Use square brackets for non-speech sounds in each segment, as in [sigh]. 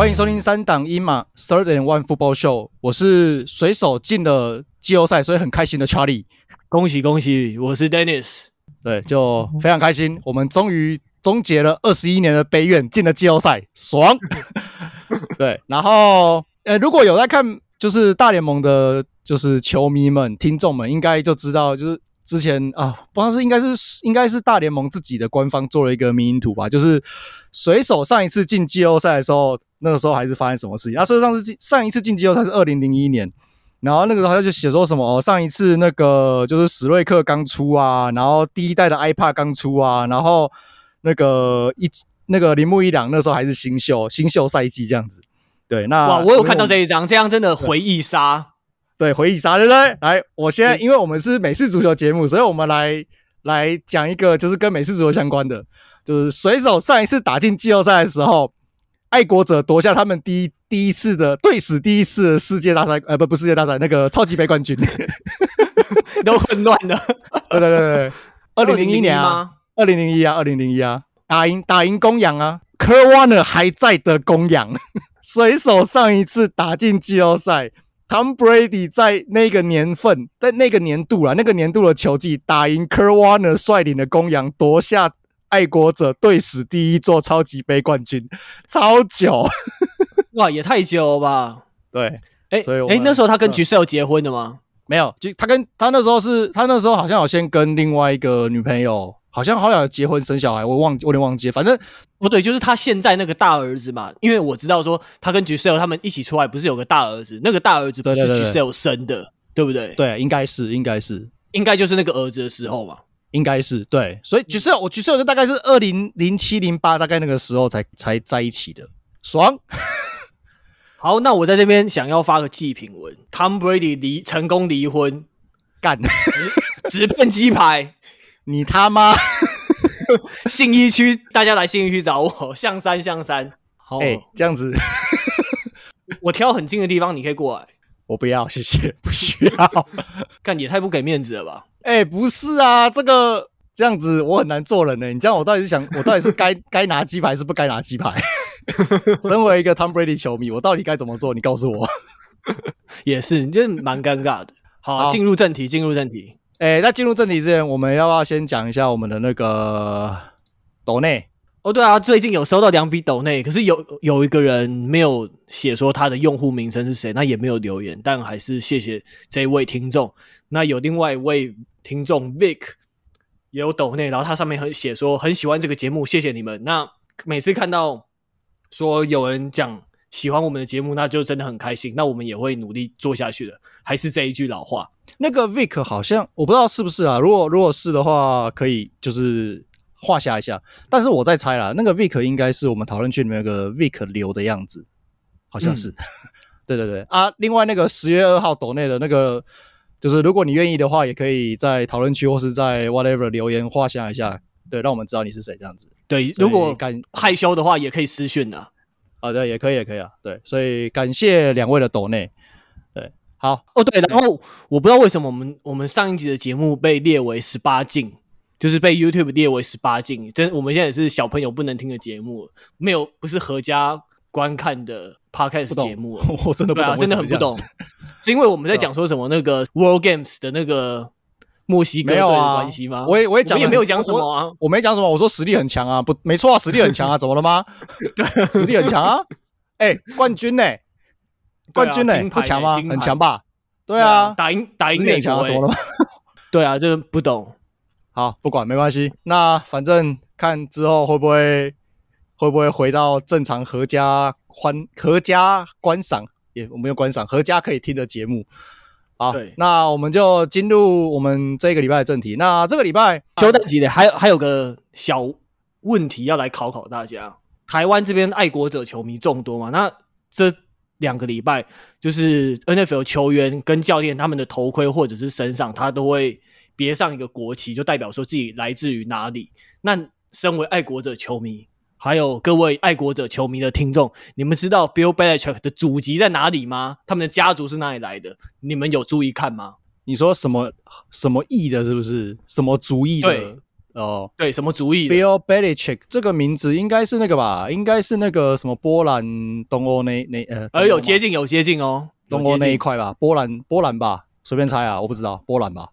欢迎收听三档一码 Third and One Football Show，我是水手进了季后赛，所以很开心的 Charlie。恭喜恭喜，我是 Dennis。对，就非常开心，我们终于终结了二十一年的悲怨，进了季后赛，爽。[laughs] 对，然后呃，如果有在看就是大联盟的，就是球迷们、听众们，应该就知道，就是。之前啊，不知道是应该是应该是大联盟自己的官方做了一个迷因图吧，就是水手上一次进季后赛的时候，那个时候还是发生什么事情？啊，所以上次进上一次进季后赛是二零零一年，然后那个时候他就写说什么哦，上一次那个就是史瑞克刚出啊，然后第一代的 iPad 刚出啊，然后那个一那个铃木一朗那时候还是新秀新秀赛季这样子，对，那哇，我有看到这一张，这样真的回忆杀。对，回忆杀对不对？来，我现在因为我们是美式足球节目，所以我们来来讲一个就是跟美式足球相关的，就是水手上一次打进季后赛的时候，爱国者夺下他们第一第一次的队史第一次的世界大赛，呃，不不世界大赛，那个 [laughs] 超级杯冠军，[laughs] 都很乱的。[laughs] 对对对对，二零零一年啊，二零零一啊，二零零一啊，打赢打赢公羊啊，Kurt Warner 还在的公羊，水手上一次打进季后赛。Tom Brady 在那个年份，在那个年度啦，那个年度的球季打赢 Kurt Warner 率领的公羊，夺下爱国者队史第一座超级杯冠军，[laughs] 超久，[laughs] 哇，也太久了吧？对，哎、欸，所以哎、欸，那时候他跟 Gisele 结婚的吗？没有，就他跟他那时候是他那时候好像有先跟另外一个女朋友。好像好像有结婚生小孩，我忘记，我有点忘记。反正不对，就是他现在那个大儿子嘛。因为我知道说他跟 Gisele 他们一起出来，不是有个大儿子？那个大儿子不是 Gisele 生的，对不对？对，应该是，应该是，应该就是那个儿子的时候嘛。应该是对，所以 Gisele 我 Gisele 大概是二零零七零八，大概那个时候才才在一起的。爽。[laughs] 好，那我在这边想要发个祭品文：Tom Brady 离成功离婚，干直直奔鸡排。你他妈！[laughs] 信义区，大家来信义区找我。象山，象山。好，哎、欸，这样子，[laughs] 我挑很近的地方，你可以过来。我不要，谢谢，不需要。干也太不给面子了吧？哎、欸，不是啊，这个这样子我很难做人呢、欸。你这样，我到底是想，我到底是该 [laughs] 该拿鸡排，是不该拿鸡排？[laughs] 身为一个 Tom Brady 球迷，我到底该怎么做？你告诉我。[laughs] 也是，你这蛮尴尬的。好，进入正题，进入正题。哎，那进入正题之前，我们要不要先讲一下我们的那个抖内？哦，对啊，最近有收到两笔抖内，可是有有一个人没有写说他的用户名称是谁，那也没有留言，但还是谢谢这一位听众。那有另外一位听众 Vic 也有抖内，然后他上面很写说很喜欢这个节目，谢谢你们。那每次看到说有人讲喜欢我们的节目，那就真的很开心。那我们也会努力做下去的，还是这一句老话。那个 Vic 好像我不知道是不是啊，如果如果是的话，可以就是画下一下。但是我在猜啦，那个 Vic 应该是我们讨论区里面有个 Vic 留的样子，好像是。嗯、[laughs] 对对对啊，另外那个十月二号抖内的那个，就是如果你愿意的话，也可以在讨论区或是在 whatever 留言画下一下，对，让我们知道你是谁这样子。对，如果敢害羞的话，也可以私讯的。啊，对，也可以，也可以啊。对，所以感谢两位的抖内。对好哦，对，然后我不知道为什么我们我们上一集的节目被列为十八禁，就是被 YouTube 列为十八禁。真，我们现在也是小朋友不能听的节目，没有不是合家观看的 Podcast 节目。[laughs] 我真的不懂，真的很不懂，是因为我们在讲说什么那个 World Games 的那个墨西哥队的关系吗？啊、我也我也讲，也没有讲什么啊，我，我没讲什么，我说实力很强啊，不，没错啊，实力很强啊，[laughs] 怎么了吗？对，实力很强啊，[laughs] 哎、欸，冠军呢、欸？冠军呢、欸？不强吗？很强吧？对啊，打赢打赢美国，怎么了吗？对啊，就是不懂。好，不管没关系。那反正看之后会不会会不会回到正常合家欢合家观赏，也我们有观赏合家可以听的节目。好，对，那我们就进入我们这个礼拜的正题。那这个礼拜休赛季的还有还有个小问题要来考考大家。台湾这边爱国者球迷众多嘛？那这两个礼拜，就是 NFL 球员跟教练他们的头盔或者是身上，他都会别上一个国旗，就代表说自己来自于哪里。那身为爱国者球迷，还有各位爱国者球迷的听众，你们知道 Bill Belichick 的祖籍在哪里吗？他们的家族是哪里来的？你们有注意看吗？你说什么什么裔的，是不是什么族裔的？对哦，对，什么族裔？Bill Belichick 这个名字应该是那个吧？应该是那个什么波兰东欧那那呃，呃，有接近有接近哦，东欧那一块吧？波兰波兰吧？随便猜啊，我不知道，波兰吧？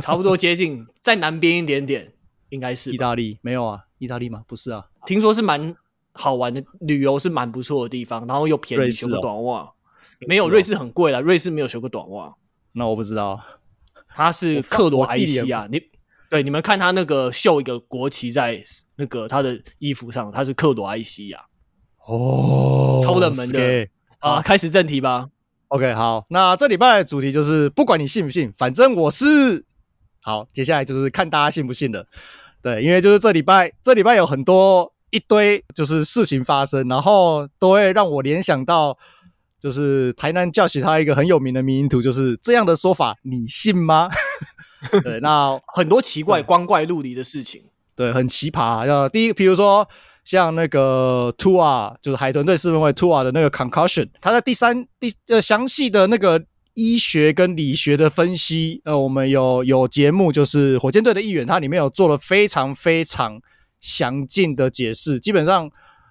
差不多接近，在南边一点点，应该是意大利？没有啊，意大利吗？不是啊，听说是蛮好玩的，旅游是蛮不错的地方，然后又便宜，修个短袜，哦、没有瑞士很贵啦，瑞士没有修过短袜，那我不知道，他是克罗埃西亚，你。对，你们看他那个绣一个国旗在那个他的衣服上，他是克罗埃西亚哦，超冷门的啊！开始正题吧。OK，好，那这礼拜的主题就是不管你信不信，反正我是好。接下来就是看大家信不信了。对，因为就是这礼拜，这礼拜有很多一堆就是事情发生，然后都会让我联想到，就是台南教学他一个很有名的迷因图，就是这样的说法，你信吗？[laughs] 对，那很多奇怪、光怪陆离的事情，对，很奇葩。要第一个，比如说像那个 Tua，就是海豚队四分卫 Tua 的那个 concussion，他在第三第呃详细的那个医学跟理学的分析，呃，我们有有节目，就是火箭队的议员，他里面有做了非常非常详尽的解释，基本上。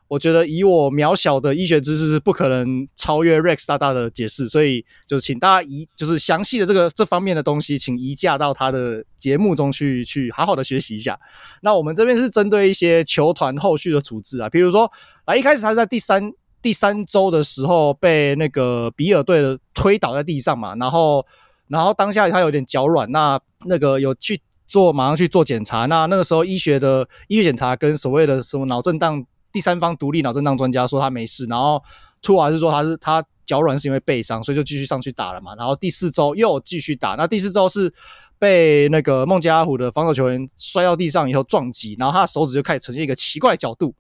我觉得以我渺小的医学知识是不可能超越 Rex 大大的解释，所以就请大家移，就是详细的这个这方面的东西，请移驾到他的节目中去，去好好的学习一下。那我们这边是针对一些球团后续的处置啊，比如说，啊一开始他在第三第三周的时候被那个比尔队的推倒在地上嘛，然后然后当下他有点脚软，那那个有去做马上去做检查，那那个时候医学的医学检查跟所谓的什么脑震荡。第三方独立脑震荡专家说他没事，然后图瓦是说他是他脚软是因为背伤，所以就继续上去打了嘛。然后第四周又继续打，那第四周是被那个孟加拉虎的防守球员摔到地上以后撞击，然后他的手指就开始呈现一个奇怪的角度。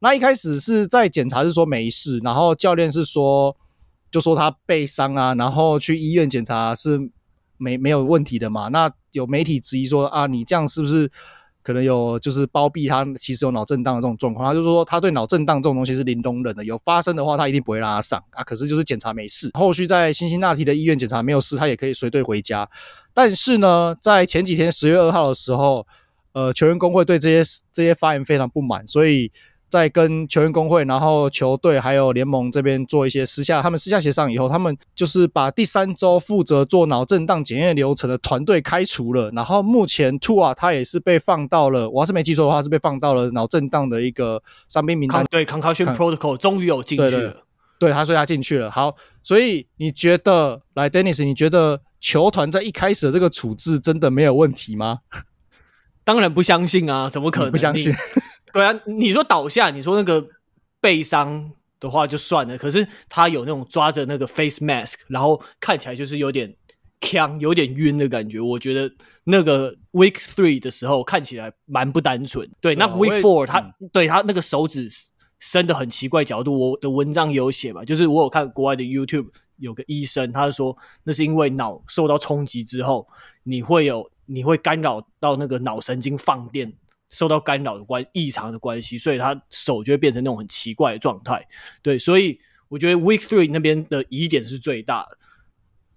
那一开始是在检查是说没事，然后教练是说就说他背伤啊，然后去医院检查是没没有问题的嘛。那有媒体质疑说啊，你这样是不是？可能有就是包庇他，其实有脑震荡的这种状况。他就说他对脑震荡这种东西是零容忍的，有发生的话他一定不会让他上啊。可是就是检查没事，后续在辛辛那提的医院检查没有事，他也可以随队回家。但是呢，在前几天十月二号的时候，呃，球员工会对这些这些发言非常不满，所以。在跟球员工会，然后球队还有联盟这边做一些私下，他们私下协商以后，他们就是把第三周负责做脑震荡检验流程的团队开除了。然后目前 Tua 他也是被放到了，我要是没记错的话，是被放到了脑震荡的一个伤病名单。对，Concussion Protocol 终于有进去了。对，对，对，他说他进去了。好，所以你觉得，来，Dennis，你觉得球团在一开始的这个处置真的没有问题吗？当然不相信啊，怎么可能？不相信。对啊，你说倒下，你说那个背伤的话就算了，可是他有那种抓着那个 face mask，然后看起来就是有点呛、有点晕的感觉。我觉得那个 week three 的时候看起来蛮不单纯。对，那 week four 他、嗯、对他那个手指伸的很奇怪角度，我的文章有写嘛，就是我有看国外的 YouTube 有个医生，他说那是因为脑受到冲击之后，你会有你会干扰到那个脑神经放电。受到干扰的关异常的关系，所以他手就会变成那种很奇怪的状态。对，所以我觉得 Week Three 那边的疑点是最大的，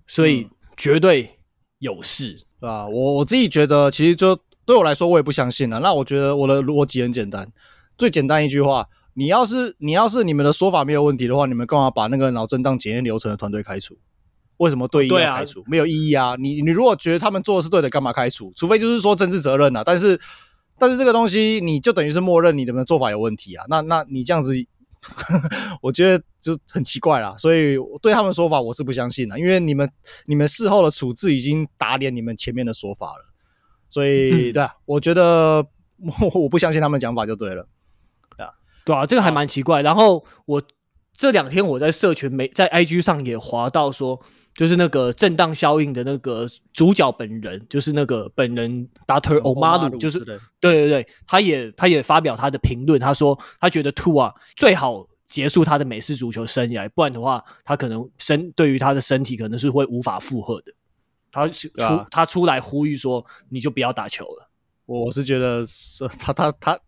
所以绝对有事，嗯、对吧？我我自己觉得，其实就对我来说，我也不相信了。那我觉得我的逻辑很简单，最简单一句话：你要是你要是你们的说法没有问题的话，你们干嘛把那个脑震荡检验流程的团队开除？为什么对应要开除？没有意义啊！你你如果觉得他们做的是对的，干嘛开除？除非就是说政治责任啊，但是。但是这个东西，你就等于是默认你的做法有问题啊？那那你这样子，[laughs] 我觉得就很奇怪啦。所以对他们说法，我是不相信的，因为你们你们事后的处置已经打脸你们前面的说法了。所以对啊，我觉得我 [laughs] 我不相信他们讲法就对了。对啊，对啊，这个还蛮奇怪。然后我这两天我在社群没在 IG 上也滑到说。就是那个震荡效应的那个主角本人，就是那个本人 Dr. Omalu，就是对对对，他也他也发表他的评论，他说他觉得 To 啊最好结束他的美式足球生涯，不然的话他可能身对于他的身体可能是会无法负荷的。他出、啊、他出来呼吁说，你就不要打球了。我是觉得是他他他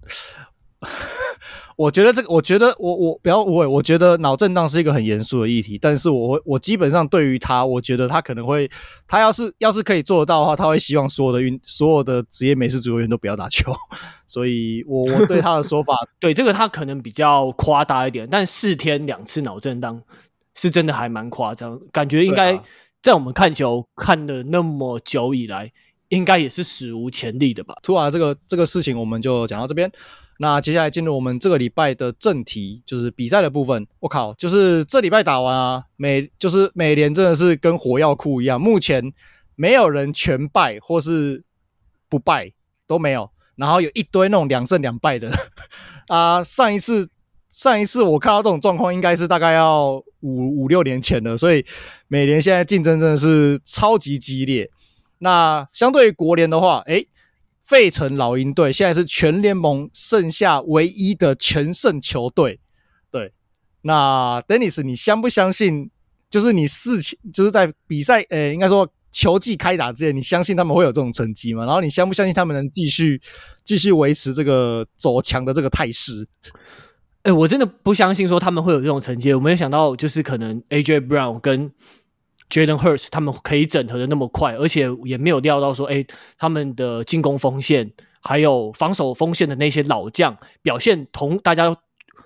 [laughs] 我觉得这个，我觉得我我不要我我觉得脑震荡是一个很严肃的议题，但是我我基本上对于他，我觉得他可能会，他要是要是可以做得到的话，他会希望所有的运所有的职业美式足球员都不要打球，[laughs] 所以我我对他的说法，[laughs] 对这个他可能比较夸大一点，但四天两次脑震荡是真的还蛮夸张，感觉应该在我们看球看的那么久以来，应该也是史无前例的吧。突然这个这个事情我们就讲到这边。那接下来进入我们这个礼拜的正题，就是比赛的部分。我靠，就是这礼拜打完啊，美就是美联真的是跟火药库一样，目前没有人全败或是不败都没有，然后有一堆那种两胜两败的 [laughs] 啊。上一次上一次我看到这种状况，应该是大概要五五六年前了，所以美联现在竞争真的是超级激烈。那相对于国联的话，诶。费城老鹰队现在是全联盟剩下唯一的全胜球队。对，那 Dennis，你相不相信？就是你事情就是在比赛，呃、应该说球季开打之前，你相信他们会有这种成绩吗？然后你相不相信他们能继续继续维持这个走强的这个态势？哎、我真的不相信说他们会有这种成绩。我没有想到，就是可能 AJ Brown 跟 Jalen Hurts 他们可以整合的那么快，而且也没有料到说，哎、他们的进攻锋线还有防守锋线的那些老将表现同大家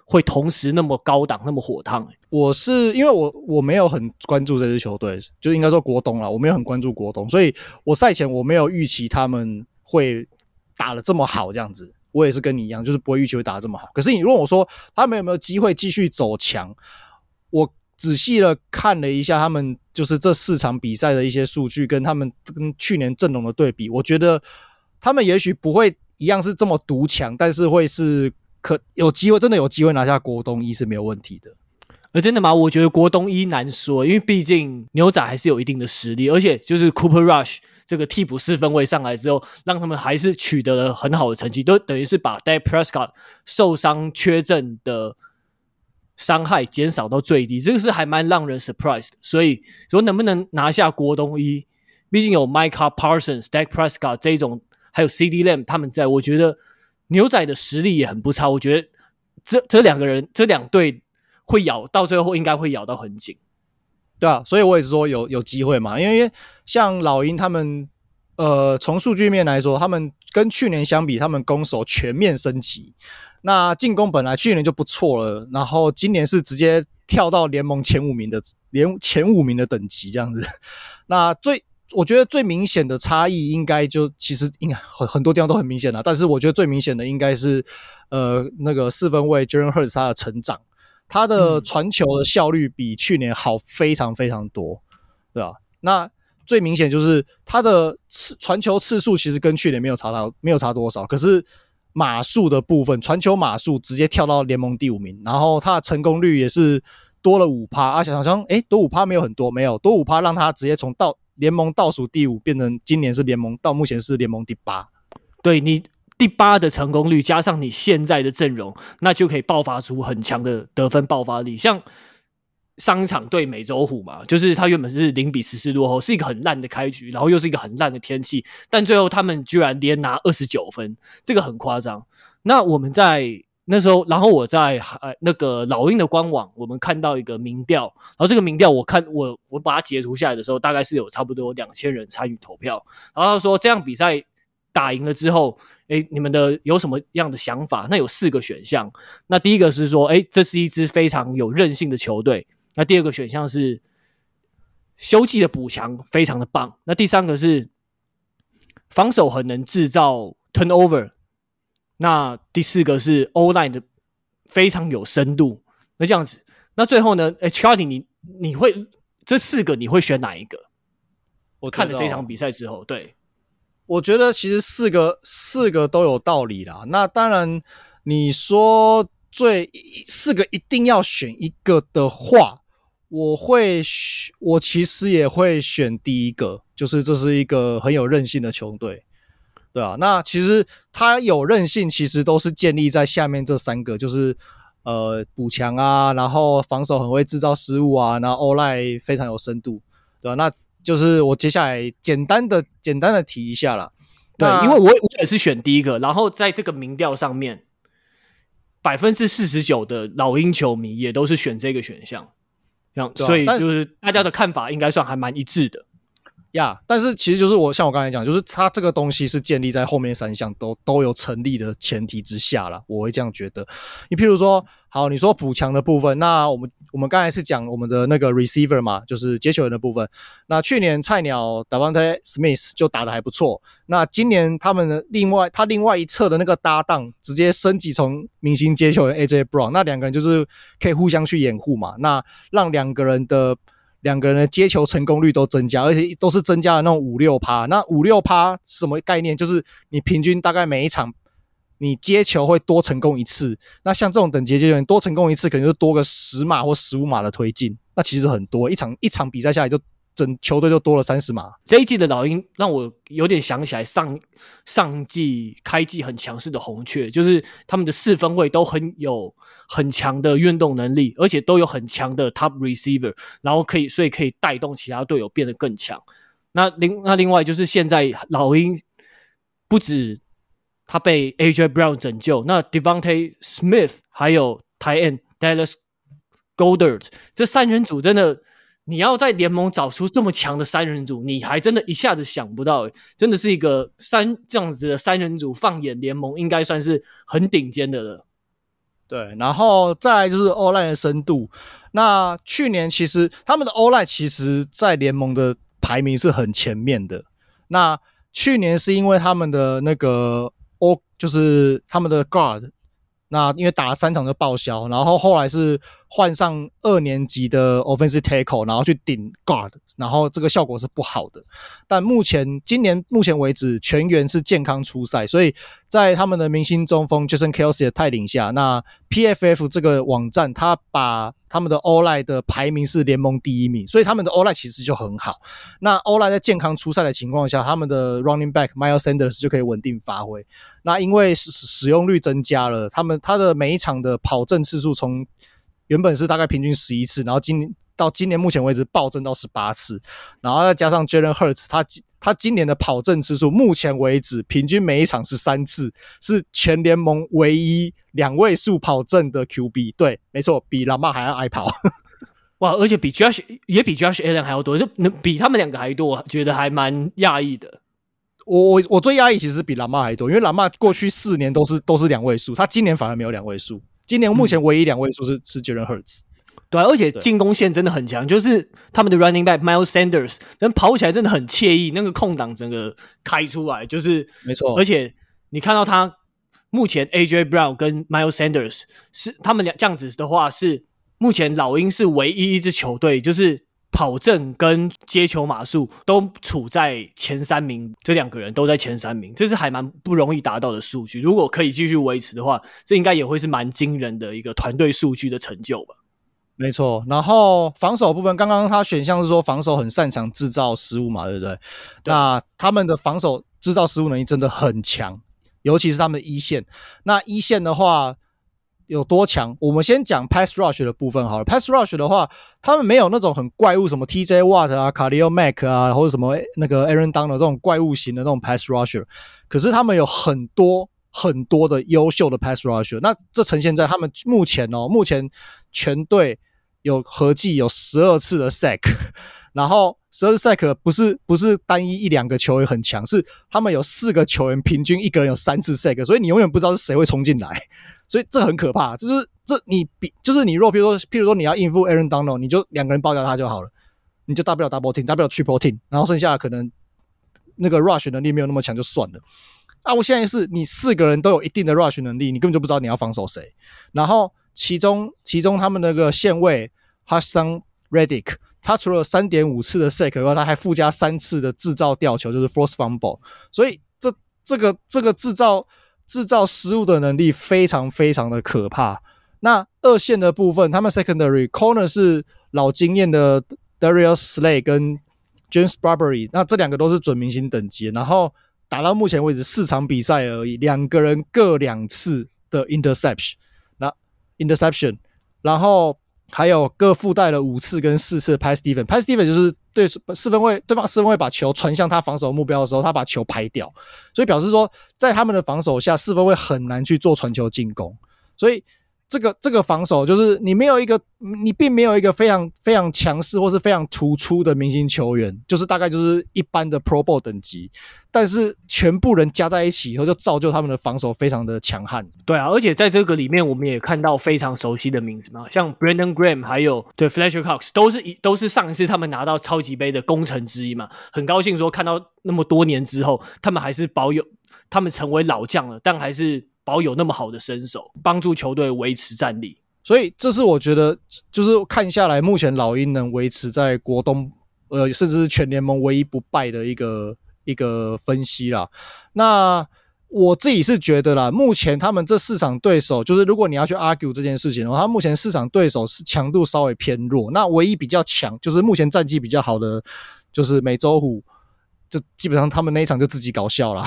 会同时那么高档，那么火烫。我是因为我我没有很关注这支球队，就应该说国东啦，我没有很关注国东，所以我赛前我没有预期他们会打得这么好这样子。我也是跟你一样，就是不会预期会打得这么好。可是你问我说他们有没有机会继续走强，仔细的看了一下他们就是这四场比赛的一些数据，跟他们跟去年阵容的对比，我觉得他们也许不会一样是这么独强，但是会是可有机会，真的有机会拿下国东一是没有问题的。而真的吗？我觉得国东一难说，因为毕竟牛仔还是有一定的实力，而且就是 Cooper Rush 这个替补四分卫上来之后，让他们还是取得了很好的成绩，都等于是把 Dak Prescott 受伤缺阵的。伤害减少到最低，这个是还蛮让人 surprise 的。所以说，能不能拿下国东一？毕竟有 Micah Parsons、Dak Prescott 这一种，还有 C D Lamb 他们在，我觉得牛仔的实力也很不差。我觉得这这两个人，这两队会咬到最后，应该会咬到很紧。对啊，所以我也是说有有机会嘛。因为像老鹰他们，呃，从数据面来说，他们跟去年相比，他们攻守全面升级。那进攻本来去年就不错了，然后今年是直接跳到联盟前五名的联前五名的等级这样子。[laughs] 那最我觉得最明显的差异，应该就其实应该很很多地方都很明显了，但是我觉得最明显的应该是呃那个四分卫 Jalen Hurts 他的成长，他的传球的效率比去年好非常非常多，对吧？那最明显就是他的次传球次数其实跟去年没有差到没有差多少，可是。码数的部分，传球码数直接跳到联盟第五名，然后他的成功率也是多了五趴。啊，想想，诶，多五趴没有很多，没有多五趴，让他直接从倒联盟倒数第五变成今年是联盟到目前是联盟第八。对，你第八的成功率加上你现在的阵容，那就可以爆发出很强的得分爆发力，像。上一场对美洲虎嘛，就是他原本是零比十四落后，是一个很烂的开局，然后又是一个很烂的天气，但最后他们居然连拿二十九分，这个很夸张。那我们在那时候，然后我在呃那个老鹰的官网，我们看到一个民调，然后这个民调我看我我把它截图下来的时候，大概是有差不多两千人参与投票，然后他说这样比赛打赢了之后，诶，你们的有什么样的想法？那有四个选项，那第一个是说，诶，这是一支非常有韧性的球队。那第二个选项是休季的补强非常的棒。那第三个是防守很能制造 turnover。那第四个是 O-line 的非常有深度。那这样子，那最后呢？哎，Charlie，你你会这四个你会选哪一个？我看了这场比赛之后，对，我觉得其实四个四个都有道理啦。那当然，你说最四个一定要选一个的话。我会选，我其实也会选第一个，就是这是一个很有韧性的球队，对啊，那其实它有韧性，其实都是建立在下面这三个，就是呃补强啊，然后防守很会制造失误啊，然后 O-line 非常有深度，对吧？那就是我接下来简单的简单的提一下啦。对，因为我我也是选第一个，然后在这个民调上面。百分之四十九的老鹰球迷也都是选这个选项，所以就是大家的看法应该算还蛮一致的。呀但是其实就是我像我刚才讲，就是它这个东西是建立在后面三项都都有成立的前提之下了，我会这样觉得。你譬如说，好，你说补强的部分，那我们我们刚才是讲我们的那个 receiver 嘛，就是接球员的部分。那去年菜鸟 Devonta Smith 就打得还不错，那今年他们的另外他另外一侧的那个搭档直接升级从明星接球员 AJ Brown，那两个人就是可以互相去掩护嘛，那让两个人的。两个人的接球成功率都增加，而且都是增加了那种五六趴。那五六趴什么概念？就是你平均大概每一场你接球会多成功一次。那像这种等级接球员多成功一次，可能就多个十码或十五码的推进。那其实很多，一场一场比赛下来就。整球队就多了三十码。这一季的老鹰让我有点想起来上上季开季很强势的红雀，就是他们的四分卫都很有很强的运动能力，而且都有很强的 top receiver，然后可以所以可以带动其他队友变得更强。那另那另外就是现在老鹰不止他被 AJ Brown 拯救，那 Devonta Smith 还有 Tyen Dallas Goldert 这三人组真的。你要在联盟找出这么强的三人组，你还真的一下子想不到，真的是一个三这样子的三人组，放眼联盟应该算是很顶尖的了。对，然后再来就是 O-line 的深度。那去年其实他们的 O-line 其实在联盟的排名是很前面的。那去年是因为他们的那个 O，就是他们的 Guard。那因为打了三场就报销，然后后来是换上二年级的 offensive tackle，然后去顶 guard，然后这个效果是不好的。但目前今年目前为止全员是健康出赛，所以在他们的明星中锋 Jason Kelsey 的带领下，那 PFF 这个网站他把他们的 O-line 的排名是联盟第一名，所以他们的 O-line 其实就很好。那 O-line 在健康出赛的情况下，他们的 running back Miles Sanders 就可以稳定发挥。那因为使使用率增加了，他们他的每一场的跑阵次数从原本是大概平均十一次，然后今到今年目前为止暴增到十八次，然后再加上 Jalen Hurts，他他今年的跑阵次数目前为止平均每一场是三次，是全联盟唯一两位数跑阵的 QB。对，没错，比老马还要爱跑。[laughs] 哇，而且比 Josh 也比 Josh Allen 还要多，就能比他们两个还多，觉得还蛮讶异的。我我我最讶异其实是比拉马还多，因为拉马过去四年都是都是两位数，他今年反而没有两位数。今年目前唯一两位数是、嗯、是 Jalen Hurts。对，而且进攻线真的很强，就是他们的 running back Miles Sanders，能跑起来真的很惬意，那个空档整个开出来就是没错。而且你看到他目前 AJ Brown 跟 Miles Sanders 是他们俩这样子的话，是目前老鹰是唯一一支球队，就是跑阵跟接球码数都处在前三名，这两个人都在前三名，这是还蛮不容易达到的数据。如果可以继续维持的话，这应该也会是蛮惊人的一个团队数据的成就吧。没错，然后防守部分，刚刚他选项是说防守很擅长制造失误嘛，对不对？对。那他们的防守制造失误能力真的很强，尤其是他们的一线。那一线的话有多强？我们先讲 pass rush 的部分好了。pass rush 的话，他们没有那种很怪物，什么 TJ Watt 啊、Khalil Mack 啊，或者什么那个 Aaron Donald 这种怪物型的那种 pass rusher，可是他们有很多。很多的优秀的 pass rusher，那这呈现在他们目前哦，目前全队有合计有十二次的 sack，[laughs] 然后十二次 sack 不是不是单一一两个球员很强，是他们有四个球员平均一个人有三次 sack，所以你永远不知道是谁会冲进来，所以这很可怕。就是这你比就是你若比如说譬如说你要应付 Aaron Donald，你就两个人包掉他就好了，你就大不了 double team，大不了 triple team，然后剩下的可能那个 rush 能力没有那么强就算了。啊！我现在是你四个人都有一定的 rush 能力，你根本就不知道你要防守谁。然后其中其中他们那个线位 Haason Redick，他除了三点五次的 sack 以外，他还附加三次的制造掉球，就是 force fumble。所以这这个这个制造制造失误的能力非常非常的可怕。那二线的部分，他们 secondary corner 是老经验的 Darius Slay 跟 James Bradberry，那这两个都是准明星等级。然后打到目前为止四场比赛而已，两个人各两次的 interception，interception，然后还有各附带了五次跟四次的 pass defense，pass defense 就是对四分卫对方四分卫把球传向他防守目标的时候，他把球拍掉，所以表示说在他们的防守下，四分卫很难去做传球进攻，所以。这个这个防守就是你没有一个，你并没有一个非常非常强势或是非常突出的明星球员，就是大概就是一般的 Pro Bowl 等级，但是全部人加在一起以后，就造就他们的防守非常的强悍。对啊，而且在这个里面，我们也看到非常熟悉的名字嘛，像 Brandon Graham，还有对 Fletcher Cox，都是一都是上一次他们拿到超级杯的功臣之一嘛。很高兴说看到那么多年之后，他们还是保有，他们成为老将了，但还是。保有那么好的身手，帮助球队维持战力，所以这是我觉得，就是看下来，目前老鹰能维持在国东，呃，甚至是全联盟唯一不败的一个一个分析啦。那我自己是觉得啦，目前他们这四场对手，就是如果你要去 argue 这件事情的话，他目前四场对手是强度稍微偏弱，那唯一比较强，就是目前战绩比较好的，就是美洲虎。就基本上他们那一场就自己搞笑了，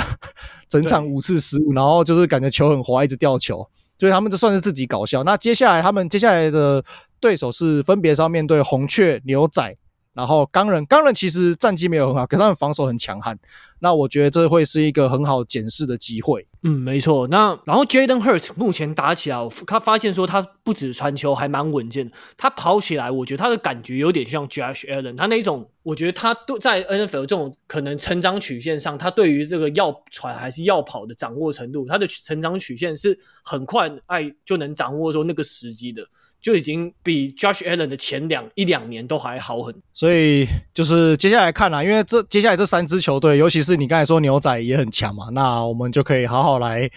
整场五次失误，然后就是感觉球很滑，一直掉球，所以他们这算是自己搞笑。那接下来他们接下来的对手是分别是要面对红雀、牛仔。然后钢人，钢人其实战绩没有很好，可是他们防守很强悍。那我觉得这会是一个很好检视的机会。嗯，没错。那然后 Jaden Hurts 目前打起来，他发现说他不止传球还蛮稳健的，他跑起来，我觉得他的感觉有点像 Josh Allen。他那种，我觉得他都在 NFL 这种可能成长曲线上，他对于这个要传还是要跑的掌握程度，他的成长曲线是很快哎就能掌握说那个时机的。就已经比 Josh Allen 的前两一两年都还好很，所以就是接下来看啦，因为这接下来这三支球队，尤其是你刚才说牛仔也很强嘛，那我们就可以好好来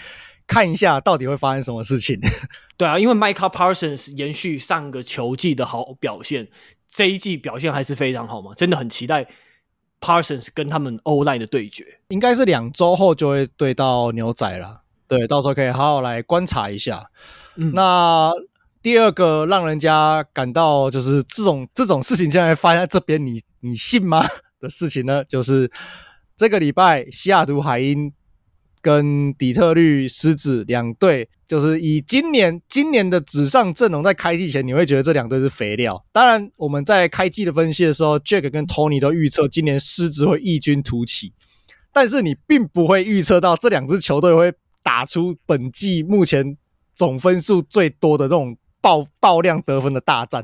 看一下到底会发生什么事情。[laughs] 对啊，因为 Michael Parsons 延续上个球季的好表现，这一季表现还是非常好嘛，真的很期待 Parsons 跟他们 O-line 的对决，应该是两周后就会对到牛仔了，对，到时候可以好好来观察一下。嗯，那。第二个让人家感到就是这种这种事情竟然发生在这边，你你信吗？的事情呢，[laughs] 就是这个礼拜西雅图海鹰跟底特律狮子两队，就是以今年今年的纸上阵容在开季前，你会觉得这两队是肥料。当然，我们在开季的分析的时候，Jack 跟 Tony 都预测今年狮子会异军突起，但是你并不会预测到这两支球队会打出本季目前总分数最多的这种。爆爆量得分的大战，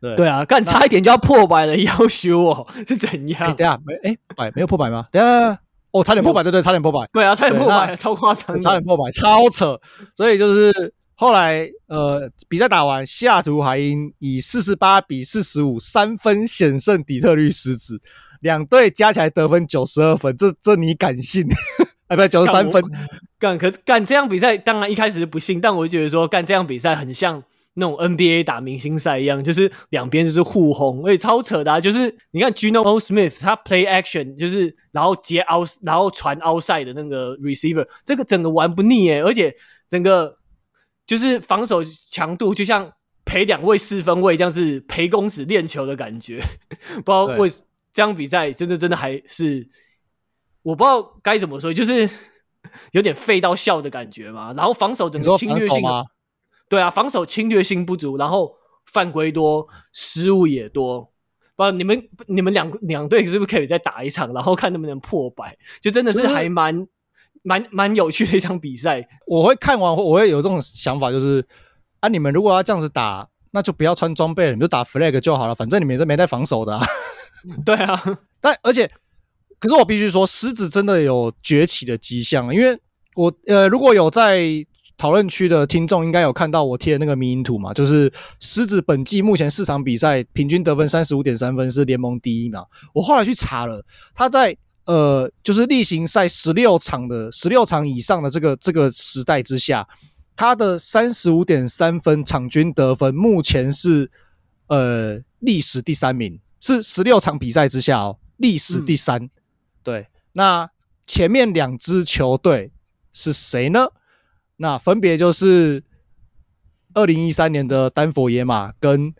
对对啊，干差一点就要破百了，要修哦，是怎样？欸、等下没哎，百、欸、没有破百吗？等下哦，差点破百，对对，差点破百，对啊，差点破百，超夸张，差点破百，超扯。所以就是后来呃，比赛打完，西雅图海鹰以四十八比四十五三分险胜底特律狮子，两队加起来得分九十二分，这这你敢信？哎，不，九十三分。干可干这样比赛，当然一开始就不信，但我就觉得说干这样比赛很像那种 NBA 打明星赛一样，就是两边就是互轰，而且超扯的，啊，就是你看 Gino Smith 他 play action 就是然后接 out 然后传 outside 的那个 receiver，这个整个玩不腻诶，而且整个就是防守强度就像陪两位四分卫，这样是陪公子练球的感觉，[laughs] 不知道为这样比赛真的真的还是我不知道该怎么说，就是。有点废到笑的感觉嘛，然后防守整个侵略性，对啊，防守侵略性不足，然后犯规多，失误也多。不，你们你们两两队是不是可以再打一场，然后看能不能破百？就真的是还蛮蛮蛮有趣的一场比赛。我会看完，我会有这种想法，就是啊，你们如果要这样子打，那就不要穿装备了，你们就打 flag 就好了，反正你们都没在防守的啊。[laughs] 对啊，但而且。可是我必须说，狮子真的有崛起的迹象，因为我呃，如果有在讨论区的听众，应该有看到我贴的那个迷因图嘛，就是狮子本季目前四场比赛平均得分三十五点三分，是联盟第一嘛。我后来去查了，他在呃，就是例行赛十六场的十六场以上的这个这个时代之下，他的三十五点三分场均得分目前是呃历史第三名，是十六场比赛之下哦，历史第三。嗯对，那前面两支球队是谁呢？那分别就是二零一三年的丹佛野马跟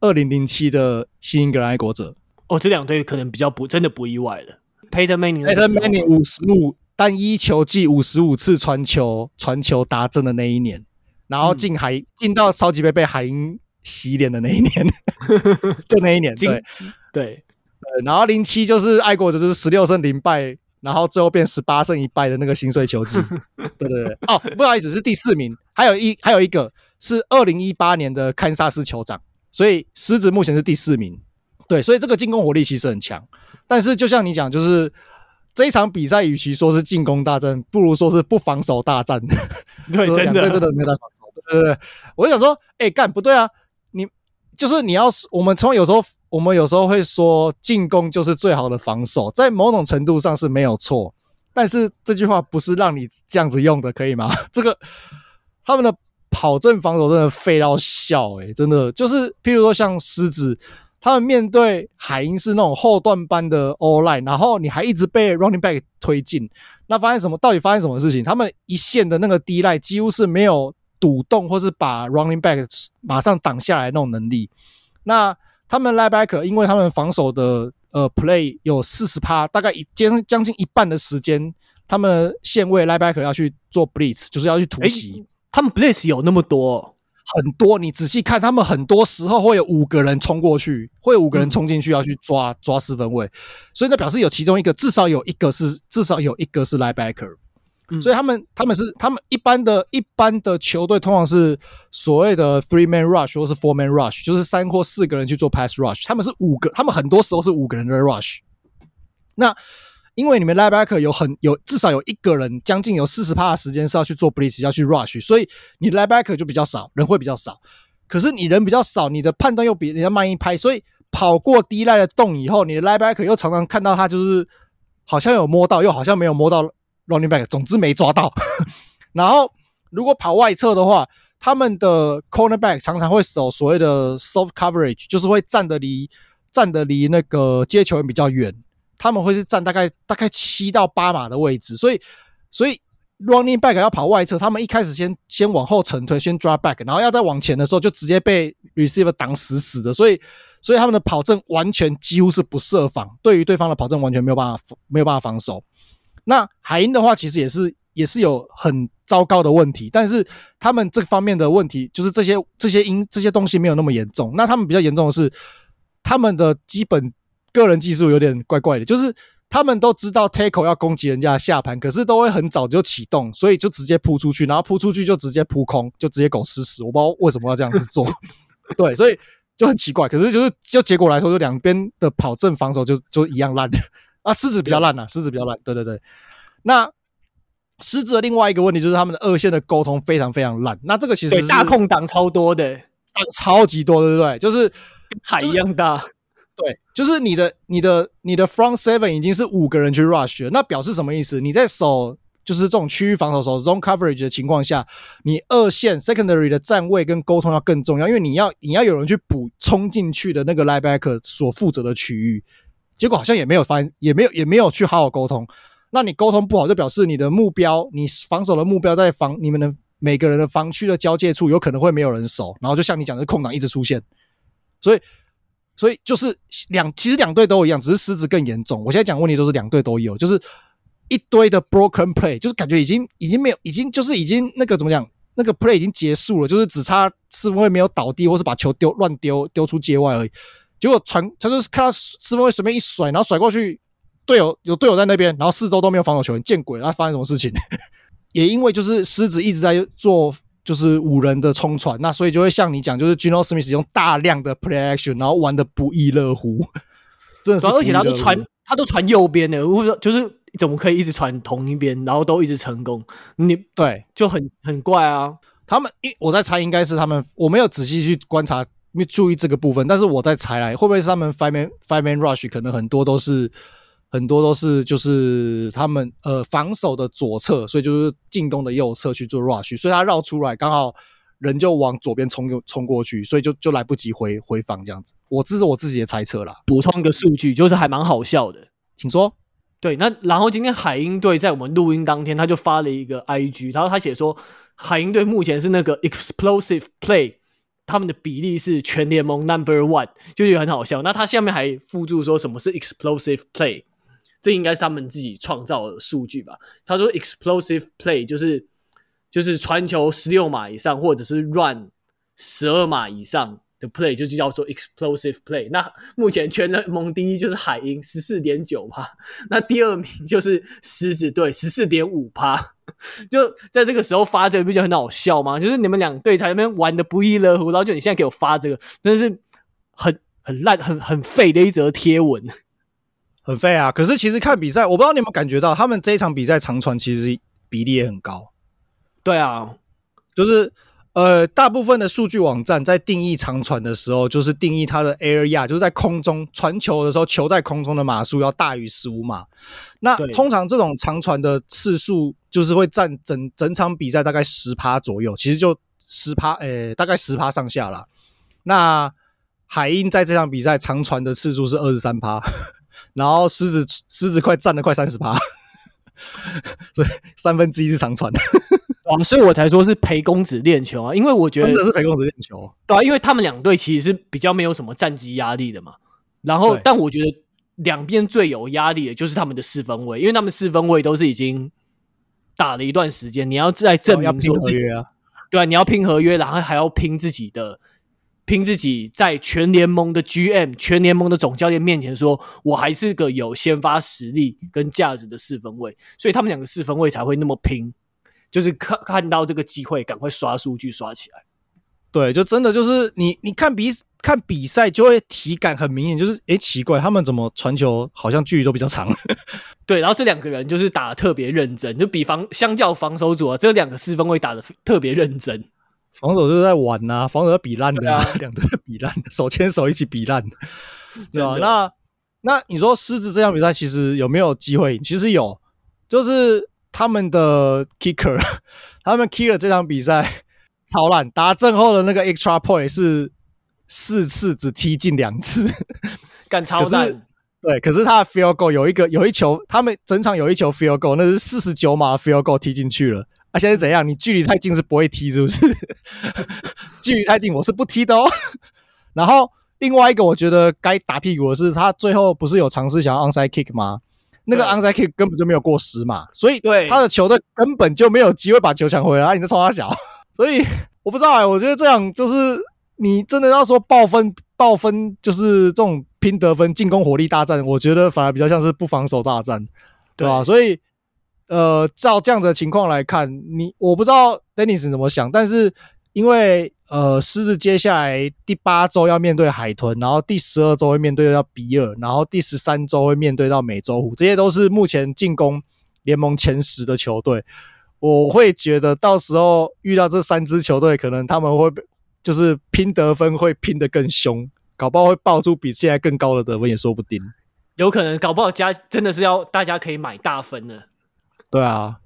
二零零七的新英格兰爱国者。哦，这两队可能比较不真的不意外了。Peyton Manning，Peyton Manning 五十五单一球季五十五次传球传球达阵的那一年，然后进海进、嗯、到超级杯被海鹰洗脸的那一年，[laughs] 就那一年，对对。对然后零七就是爱国者，就是十六胜零败，然后最后变十八胜一败的那个心碎球季。[laughs] 对对对，哦，不好意思，是第四名，还有一还有一个是二零一八年的堪萨斯酋长，所以狮子目前是第四名。对，所以这个进攻火力其实很强，但是就像你讲，就是这一场比赛，与其说是进攻大战，不如说是不防守大战。[laughs] 对，真的，真的没有在防守。对对对，我就想说，哎，干不对啊！你就是你要是我们从有时候，我们有时候会说进攻就是最好的防守，在某种程度上是没有错，但是这句话不是让你这样子用的，可以吗？[laughs] 这个他们的跑阵防守真的废到笑，诶，真的就是，譬如说像狮子。他们面对海鹰是那种后段班的 all line，然后你还一直被 running back 推进，那发生什么？到底发生什么事情？他们一线的那个 D line 几乎是没有堵洞或是把 running back 马上挡下来那种能力。那他们 linebacker 因为他们防守的呃 play 有四十趴，大概一将将近一半的时间，他们线位 linebacker 要去做 blitz，就是要去突袭。他们 blitz 有那么多？很多，你仔细看，他们很多时候会有五个人冲过去，会有五个人冲进去要去抓、嗯、抓四分位，所以那表示有其中一个至少有一个是至少有一个是 linebacker，、所以他们他们是他们一般的一般的球队通常是所谓的 three man rush 或是 four man rush，就是三或四个人去做 pass rush，他们是五个，他们很多时候是五个人的 rush，那。因为你们 linebacker 有很有至少有一个人，将近有四十趴的时间是要去做 blitz，要去 rush，所以你 linebacker 就比较少，人会比较少。可是你人比较少，你的判断又比人家慢一拍，所以跑过 D line 的洞以后，你的 linebacker 又常常看到他就是好像有摸到，又好像没有摸到 running back，总之没抓到。[laughs] 然后如果跑外侧的话，他们的 cornerback 常常会守所谓的 soft coverage，就是会站得离站得离那个接球员比较远。他们会是站大概大概七到八码的位置，所以所以 running back 要跑外侧，他们一开始先先往后沉退，先 drop back，然后要再往前的时候就直接被 receiver 挡死死的，所以所以他们的跑阵完全几乎是不设防，对于对方的跑阵完全没有办法没有办法防守。那海鹰的话，其实也是也是有很糟糕的问题，但是他们这方面的问题就是这些这些因这些东西没有那么严重。那他们比较严重的是他们的基本。个人技术有点怪怪的，就是他们都知道 tackle 要攻击人家的下盘，可是都会很早就启动，所以就直接扑出去，然后扑出去就直接扑空，就直接狗吃屎。我不知道为什么要这样子做，[laughs] 对，所以就很奇怪。可是就是就结果来说，就两边的跑阵防守就就一样烂的啊。狮子比较烂啊，狮子比较烂。对对对，那狮子的另外一个问题就是他们的二线的沟通非常非常烂。那这个其实是大空档超多的，超级多，对不对？就是海一样大。对，就是你的、你的、你的 front seven 已经是五个人去 rush 了，那表示什么意思？你在守就是这种区域防守守 zone coverage 的情况下，你二线 secondary 的站位跟沟通要更重要，因为你要你要有人去补冲进去的那个 linebacker 所负责的区域，结果好像也没有发，也没有也没有去好好沟通。那你沟通不好，就表示你的目标，你防守的目标在防你们的每个人的防区的交界处，有可能会没有人守，然后就像你讲的空档一直出现，所以。所以就是两，其实两队都一样，只是狮子更严重。我现在讲问题都是两队都有，就是一堆的 broken play，就是感觉已经已经没有，已经就是已经那个怎么讲，那个 play 已经结束了，就是只差四分卫没有倒地，或是把球丢乱丢丢出界外而已。结果传他就是看到四分卫随便一甩，然后甩过去，队友有队友在那边，然后四周都没有防守球员，见鬼了！发生什么事情？[laughs] 也因为就是狮子一直在做。就是五人的冲传，那所以就会像你讲，就是 Gino Smith 用大量的 play action，然后玩的不亦乐乎，[laughs] 真的是。而且他都传，他都传右边的，我就是怎么可以一直传同一边，然后都一直成功。你对就很很怪啊。他们一我在猜，应该是他们，我没有仔细去观察，没注意这个部分，但是我在猜来，会不会是他们 five man five man rush 可能很多都是。很多都是就是他们呃防守的左侧，所以就是进攻的右侧去做 rush，所以他绕出来刚好人就往左边冲冲过去，所以就就来不及回回防这样子。我这是我自己的猜测啦。补充一个数据，就是还蛮好笑的，请说。对，那然后今天海鹰队在我们录音当天，他就发了一个 IG，然后他写说海鹰队目前是那个 explosive play，他们的比例是全联盟 number one，就觉得很好笑。那他下面还附注说什么是 explosive play。这应该是他们自己创造的数据吧？他说，explosive play 就是就是传球十六码以上，或者是 run 十二码以上的 play 就叫做 explosive play。那目前全联盟第一就是海鹰十四点九趴，那第二名就是狮子队十四点五趴。[laughs] 就在这个时候发这个不就很好笑吗？就是你们两队在那边玩的不亦乐乎，然后就你现在给我发这个，真的是很很烂、很很废的一则贴文，[laughs] 很废啊！可是其实看比赛，我不知道你有没有感觉到，他们这一场比赛长传其实比例也很高。对啊，就是。呃，大部分的数据网站在定义长传的时候，就是定义它的 air yard，就是在空中传球的时候，球在空中的码数要大于十五码。那通常这种长传的次数，就是会占整整场比赛大概十趴左右，其实就十趴，诶，大概十趴上下啦。那海鹰在这场比赛长传的次数是二十三趴，然后狮子狮子快占了快三十趴，所以三分之一是长传。啊，所以我才说是陪公子练球啊，因为我觉得真的是陪公子练球，对啊，因为他们两队其实是比较没有什么战绩压力的嘛。然后，但我觉得两边最有压力的就是他们的四分位，因为他们四分位都是已经打了一段时间，你要再证明说自己，对啊，你要拼合约，然后还要拼自己的，拼自己在全联盟的 GM、全联盟的总教练面前说，我还是个有先发实力跟价值的四分位，所以他们两个四分位才会那么拼。就是看看到这个机会，赶快刷数据刷起来。对，就真的就是你，你看比看比赛就会体感很明显，就是诶奇怪，他们怎么传球好像距离都比较长。[laughs] 对，然后这两个人就是打得特别认真，就比防相较防守组啊，这两个四分卫打的特别认真。防守就是在玩呐、啊，防守要比烂的、啊，两队比烂，手牵手一起比烂，[laughs] 对吧？那那你说狮子这场比赛其实有没有机会？其实有，就是。他们的 kicker，[laughs] 他们 kicker 这场比赛 [laughs] 超烂，打正后的那个 extra point 是四次只踢进两次，[laughs] 干超烂。对，可是他的 field goal 有一个有一球，他们整场有一球 field goal，那是四十九码的 field goal 踢进去了。啊，现在怎样？你距离太近是不会踢，是不是？距离太近我是不踢的哦。然后另外一个我觉得该打屁股的是，他最后不是有尝试想要 onside kick 吗？那个 onside kick 根本就没有过十码，所以他的球队根本就没有机会把球抢回来。你在冲他小，[laughs] 所以我不知道哎、欸，我觉得这样就是你真的要说爆分，爆分就是这种拼得分、进攻火力大战，我觉得反而比较像是不防守大战，对吧？所以呃，照这样子的情况来看，你我不知道 Dennis 怎么想，但是因为。呃，狮子接下来第八周要面对海豚，然后第十二周会面对到比尔，然后第十三周会面对到美洲虎，这些都是目前进攻联盟前十的球队。我会觉得到时候遇到这三支球队，可能他们会就是拼得分会拼得更凶，搞不好会爆出比现在更高的得分也说不定。有可能搞不好加真的是要大家可以买大分的。对啊，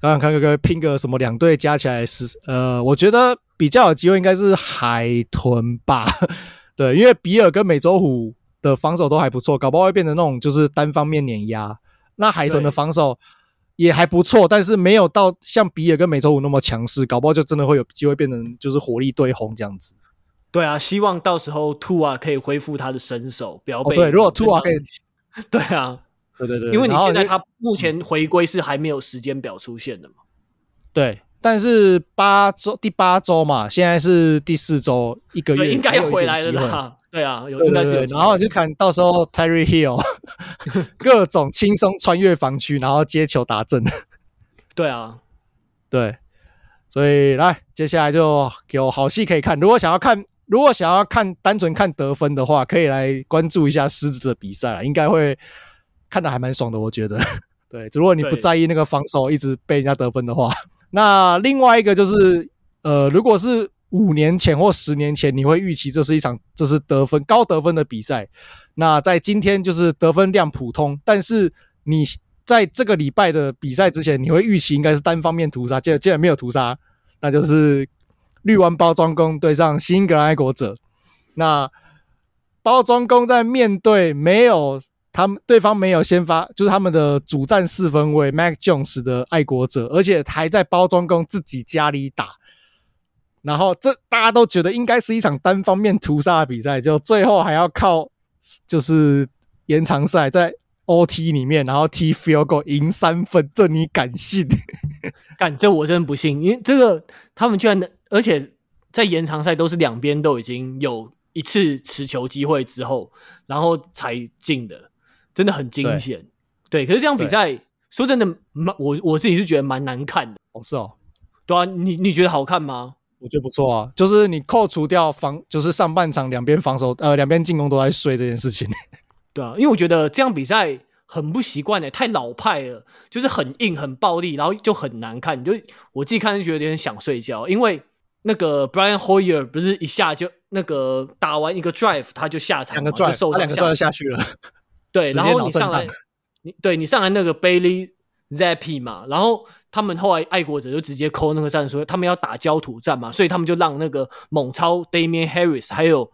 刚刚看看看拼个什么两队加起来十呃，我觉得。比较有机会应该是海豚吧，[laughs] 对，因为比尔跟美洲虎的防守都还不错，搞不好会变成那种就是单方面碾压。那海豚的防守也还不错，但是没有到像比尔跟美洲虎那么强势，搞不好就真的会有机会变成就是火力对轰这样子。对啊，希望到时候兔啊可以恢复他的身手，不要被、哦、对。如果兔啊可以，[laughs] 对啊，对对对，因为你现在他目前回归是还没有时间表出现的嘛，对。但是八周第八周嘛，现在是第四周，一个月应该要回来了啦。[laughs] 对啊，有应该是有。然后你就看到时候 Tyreek Hill [laughs] 各种轻松穿越防区，然后接球打正。[laughs] 对啊，对，所以来接下来就有好戏可以看。如果想要看，如果想要看单纯看得分的话，可以来关注一下狮子的比赛，应该会看的还蛮爽的。我觉得，对，如果你不在意那个防守一直被人家得分的话。那另外一个就是，呃，如果是五年前或十年前，你会预期这是一场这是得分高得分的比赛。那在今天就是得分量普通，但是你在这个礼拜的比赛之前，你会预期应该是单方面屠杀。既然既然没有屠杀，那就是绿湾包装工对上新英格兰爱国者。那包装工在面对没有。他们对方没有先发，就是他们的主战四分卫 Mac Jones 的爱国者，而且还在包装工自己家里打，然后这大家都觉得应该是一场单方面屠杀的比赛，就最后还要靠就是延长赛在 OT 里面，然后踢 Field go 赢三分，这你敢信？敢这我真不信，因为这个他们居然，而且在延长赛都是两边都已经有一次持球机会之后，然后才进的，真的很惊险。对，对，可是这样比赛说真的，蛮我我自己是觉得蛮难看的。哦，是哦，对啊，你你觉得好看吗？我觉得不错啊，就是你扣除掉防，就是上半场两边防守呃两边进攻都在睡这件事情。[laughs] 对啊，因为我觉得这样比赛很不习惯诶，太老派了，就是很硬很暴力，然后就很难看。你就我自己看就觉得有点想睡觉，因为那个 Brian Hoyer 不是一下就那个打完一个 drive 他就下场，两个 drive 就受伤，两个 drive 下去了。对，然后你上来，[laughs] 你对你上来那个 Bailey Zappy 嘛，然后他们后来爱国者就直接 call 那个战术，他们要打焦土战嘛，所以他们就让那个猛超 Damian Harris 还有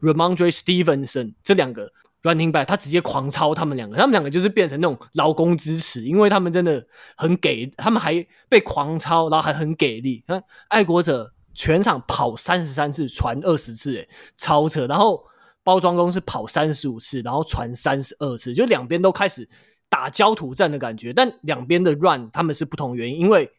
Rhamondre Stevenson 这两个。Running back，他直接狂超他们两个，他们两个就是变成那种劳工支持，因为他们真的很给，他们还被狂超，然后还很给力。看爱国者全场跑三十三次，传二十次，诶，超扯。然后包装工是跑三十五次，然后传三十二次，就两边都开始打焦土战的感觉。但两边的 run 他们是不同原因，因为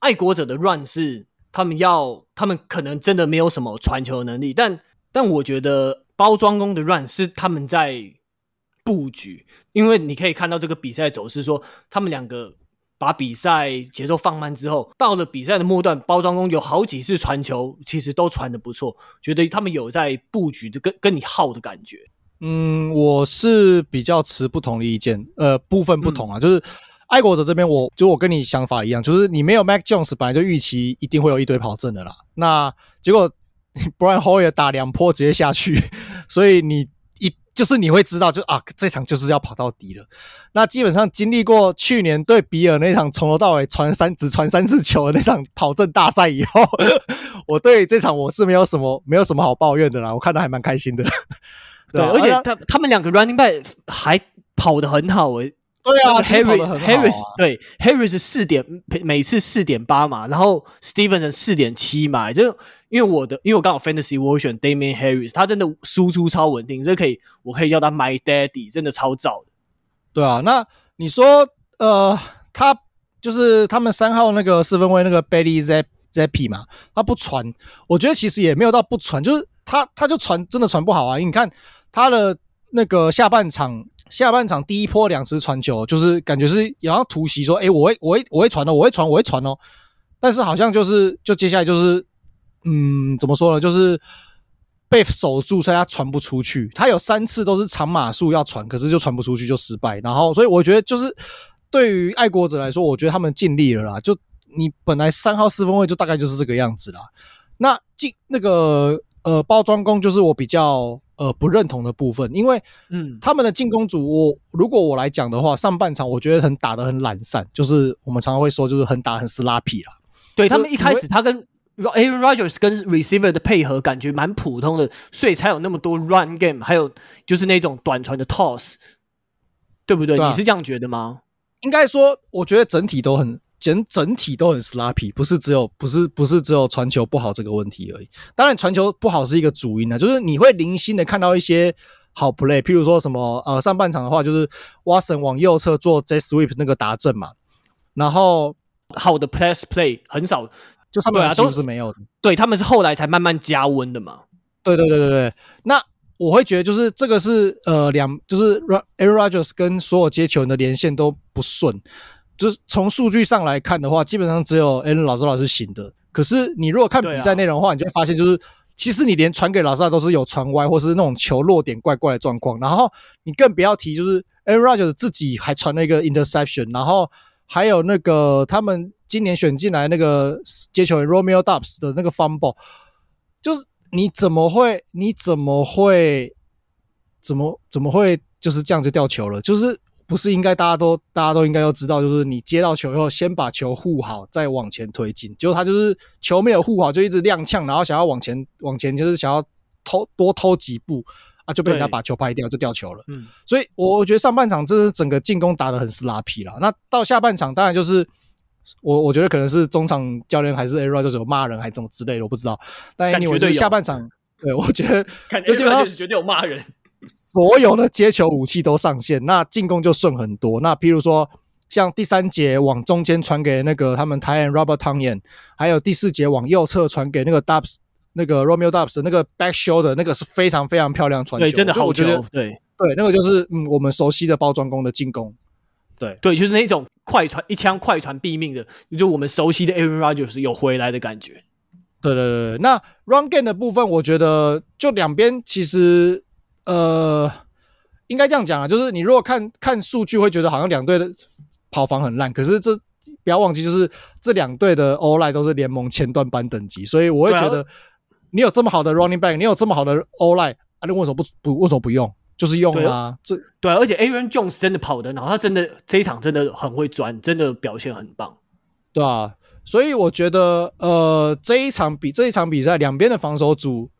爱国者的 run 是他们要，他们可能真的没有什么传球能力，但但我觉得。包装工的 run 是他们在布局，因为你可以看到这个比赛走势，说他们两个把比赛节奏放慢之后，到了比赛的末段，包装工有好几次传球，其实都传的不错，觉得他们有在布局的跟跟你耗的感觉。嗯，我是比较持不同的意见，呃，部分不同啊，嗯、就是爱国者这边，我就我跟你想法一样，就是你没有 Mac Jones，本来就预期一定会有一堆跑阵的啦，那结果。[laughs] Brian Hoyer 打两波直接下去，[laughs] 所以你一就是你会知道就，就啊这场就是要跑到底了。那基本上经历过去年对比尔那场从头到尾传三只传三次球的那场跑阵大赛以后，[laughs] 我对这场我是没有什么没有什么好抱怨的啦，我看的还蛮开心的。[laughs] 对，而且他他们两个 running back 还跑得很好诶、欸。对啊 Harris 对 Harris 四点每次四点八嘛，然后 Stevenson 四点七嘛，就。因为我的，因为我刚好 Fantasy 我会选 Damien Harris，他真的输出超稳定，这可以，我可以叫他 My Daddy，真的超燥的。对啊，那你说，呃，他就是他们三号那个四分卫那个 Bailey Zappe 嘛，他不传，我觉得其实也没有到不传，就是他他就传真的传不好啊。你看他的那个下半场，下半场第一波两次传球，就是感觉是然后突袭说，哎，我会我会我会传哦，我会传我会传哦，但是好像就是就接下来就是。嗯，怎么说呢？就是被守住，所以他传不出去。他有三次都是长码数要传，可是就传不出去，就失败。然后，所以我觉得就是对于爱国者来说，我觉得他们尽力了啦。就你本来三号四分位就大概就是这个样子啦。那进那个呃包装工就是我比较呃不认同的部分，因为嗯他们的进攻组，我如果我来讲的话，上半场我觉得很打得很懒散，就是我们常常会说就是很打很 sloppy 啦。对他们一开始他跟 Aaron Rodgers 跟 receiver 的配合感觉蛮普通的，所以才有那么多 run game，还有就是那种短传的 toss，对不对？对啊，你是这样觉得吗？应该说，我觉得整体都很整整体都很 sloppy，不是只有不是不是只有传球不好这个问题而已。当然，传球不好是一个主因啊，就是你会零星的看到一些好 play，譬如说什么呃上半场的话，就是 Watson 往右侧做 jet sweep 那个达阵嘛，然后好的 pass play 很少。就上半场都是没有的，对，他们是后来才慢慢加温的嘛。对对对对对，那我会觉得就是这个是呃两，就是 Aaron Rodgers 跟所有接球人的连线都不顺，就是从数据上来看的话，基本上只有 Aaron 老师老师行的。可是你如果看比赛内容的话，你就会发现就是其实你连传给老师都是有传歪，或是那种球落点怪怪的状况。然后你更不要提就是 Aaron Rogers 自己还传了一个 interception，然后还有那个他们。今年选进来那个接球员 Romeo Dubs 的那个 fumble，就是你怎么会？你怎么会？怎么怎么会就是这样就掉球了？就是不是应该大家都大家都应该要知道，就是你接到球以后，先把球护好，再往前推进。结果他就是球没有护好，就一直踉跄，然后想要往前往前，就是想要偷多偷几步啊，就被人家把球拍掉，就掉球了。嗯，所以我觉得上半场真是整个进攻打得很 sloppy 啦。那到下半场当然就是。我我觉得可能是中场教练还是 Aaron 就是有骂人还是怎么之类的，我不知道。但你我觉得下半场，对我觉得就基本上绝对有骂人，所有的接球武器都上线，那进攻就顺很多。那譬如说像第三节往中间传给那个他们 tight end Robert Tonyan，还有第四节往右侧传给那个 Doubs 那个 Romeo Doubs 的那个 back shoulder 那个是非常非常漂亮传球，对，真的好球，对。对，那个就是嗯我们熟悉的包装工的进攻，对。对，就是那种快传一枪快传毙命的，就我们熟悉的 Aaron Rodgers 有回来的感觉。对对对对，那 run game 的部分，我觉得就两边其实呃，应该这样讲啊，就是你如果看看数据，会觉得好像两队的跑防很烂，可是这不要忘记，就是这两队的 O-line 都是联盟前段班等级，所以我会觉得你有这么好的 running back，你有这么好的啊，你为什么不不为什么不用？就是用啊，这对，而且 Aaron Jones 真的跑得，然后他真的这一场真的很会钻，真的表现很棒，对啊。所以我觉得，呃，这一场比这一场比赛，两边的防守组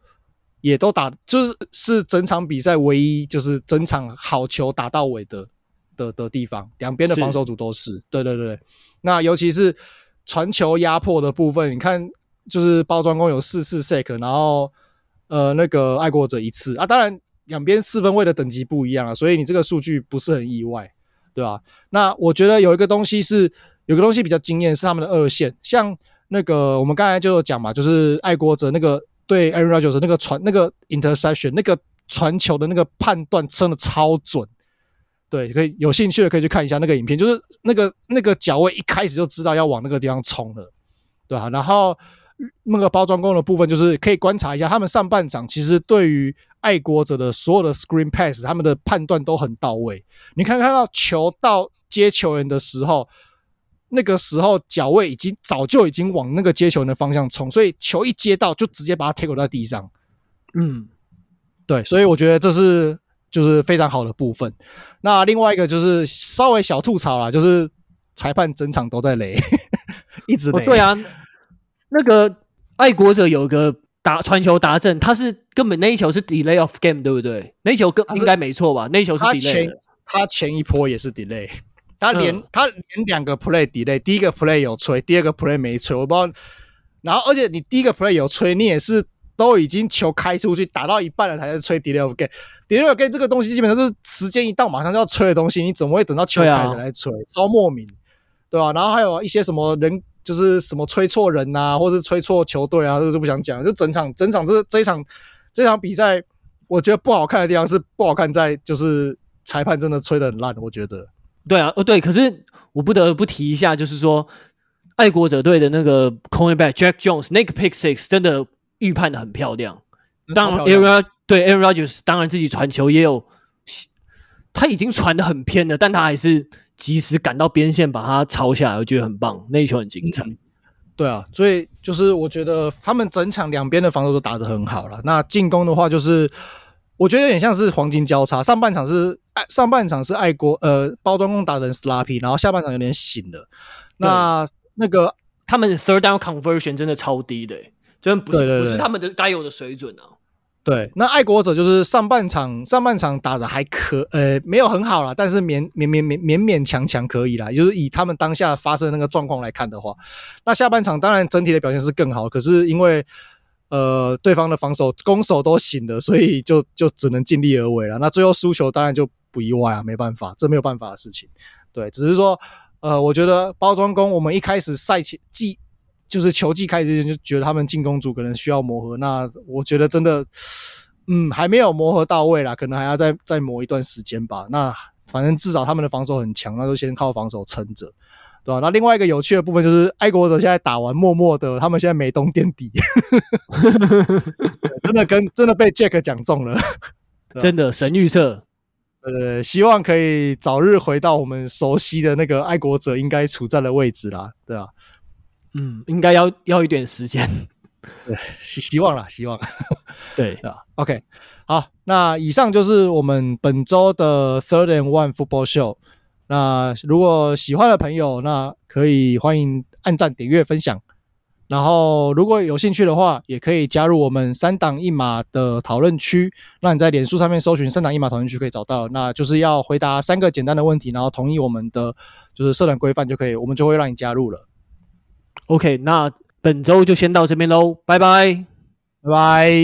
也都打，就是是整场比赛唯一就是整场好球打到尾的的的地方，两边的防守组都是，对对对。那尤其是传球压迫的部分，你看，就是包装工有四次 sack，然后呃那个爱国者一次啊，当然两边四分卫的等级不一样啊，所以你这个数据不是很意外，对吧？那我觉得有一个东西是。有个东西比较惊艳是他们的二线，像那个我们刚才就有讲嘛，就是爱国者那个对 Aaron Rodgers 那个传那个 interception 那个传球的那个判断真的超准，对，可以有兴趣的可以去看一下那个影片，就是那个那个脚位一开始就知道要往那个地方冲了，对啊？然后那个包装工的部分就是可以观察一下，他们上半场其实对于爱国者的所有的 screen pass，他们的判断都很到位。你看看到球到接球员的时候。那个时候脚位已经早就已经往那个接球的方向冲，所以球一接到就直接把它 tackle 在地上。嗯，对，所以我觉得这是就是非常好的部分。那另外一个就是稍微小吐槽啦，就是裁判整场都在雷，[laughs] 一直雷。哦，对啊，那个爱国者有个打传球达阵，他是根本那一球是 delay of game，对不对？那一球更应该没错吧？那一球是 delay，他前一波也是 delay。他连、嗯、他连两个 play delay，第一个 play 有吹，第二个 play 没吹，我不知道。然后，而且你第一个 play 有吹，你也是都已经球开出去，打到一半了才在吹 delay of game。delay of game 这个东西基本上是时间一到马上就要吹的东西，你怎么会等到球开才来吹？啊、超莫名，对吧、啊？然后还有一些什么人，就是什么吹错人呐、啊，或者吹错球队啊，这个就不想讲。就整场整场这这一场这场比赛，我觉得不好看的地方是不好看在就是裁判真的吹的很烂，我觉得。对啊，哦对，可是我不得不提一下，就是说，爱国者队的那个 cornerback Jack Jones 那个 pick six 真的预判的很漂亮。当然，Aaron 对 Aaron Rodgers 当然自己传球也有，他已经传的很偏了，但他还是及时赶到边线把他抄下来，我觉得很棒，那一球很精彩。嗯、对啊，所以就是我觉得他们整场两边的防守都打得很好了。那进攻的话，就是。我觉得有点像是黄金交叉，上半场是爱上半场是爱国呃包装工打人 sloppy，然后下半场有点醒了。那那个他们 third down conversion 真的超低的，真的不是不是他们的该有的水准啊。对，那爱国者就是上半场上半场打的还可呃没有很好啦，但是勉勉勉勉勉勉强强可以啦，就是以他们当下发生的那个状况来看的话，那下半场当然整体的表现是更好，可是因为。呃，对方的防守攻守都醒了，所以就 [laughs] 就只能尽力而为了。那最后输球当然就不意外啊，没办法，这没有办法的事情。对，只是说，呃，我觉得包装工我们一开始赛前季就是球季开始之前就觉得他们进攻组可能需要磨合。那我觉得真的，嗯，还没有磨合到位啦，可能还要再再磨一段时间吧。那反正至少他们的防守很强，那就先靠防守撑着。对吧？那另外一个有趣的部分就是，爱国者现在打完，默默的，他们现在没东垫底，[laughs] 真的跟真的被 Jack 讲中了，真的神预测。呃，希望可以早日回到我们熟悉的那个爱国者应该处在的位置啦，对吧？嗯，应该要要一点时间，[laughs] 对，希希望啦，希望。[laughs] 对啊，OK，好，那以上就是我们本周的 Third and One Football Show。那如果喜欢的朋友，那可以欢迎按赞、点阅、分享。然后如果有兴趣的话，也可以加入我们三档一码的讨论区。那你在脸书上面搜寻“三档一码讨论区”可以找到。那就是要回答三个简单的问题，然后同意我们的就是社团规范就可以，我们就会让你加入了。OK，那本周就先到这边喽，拜拜，拜拜。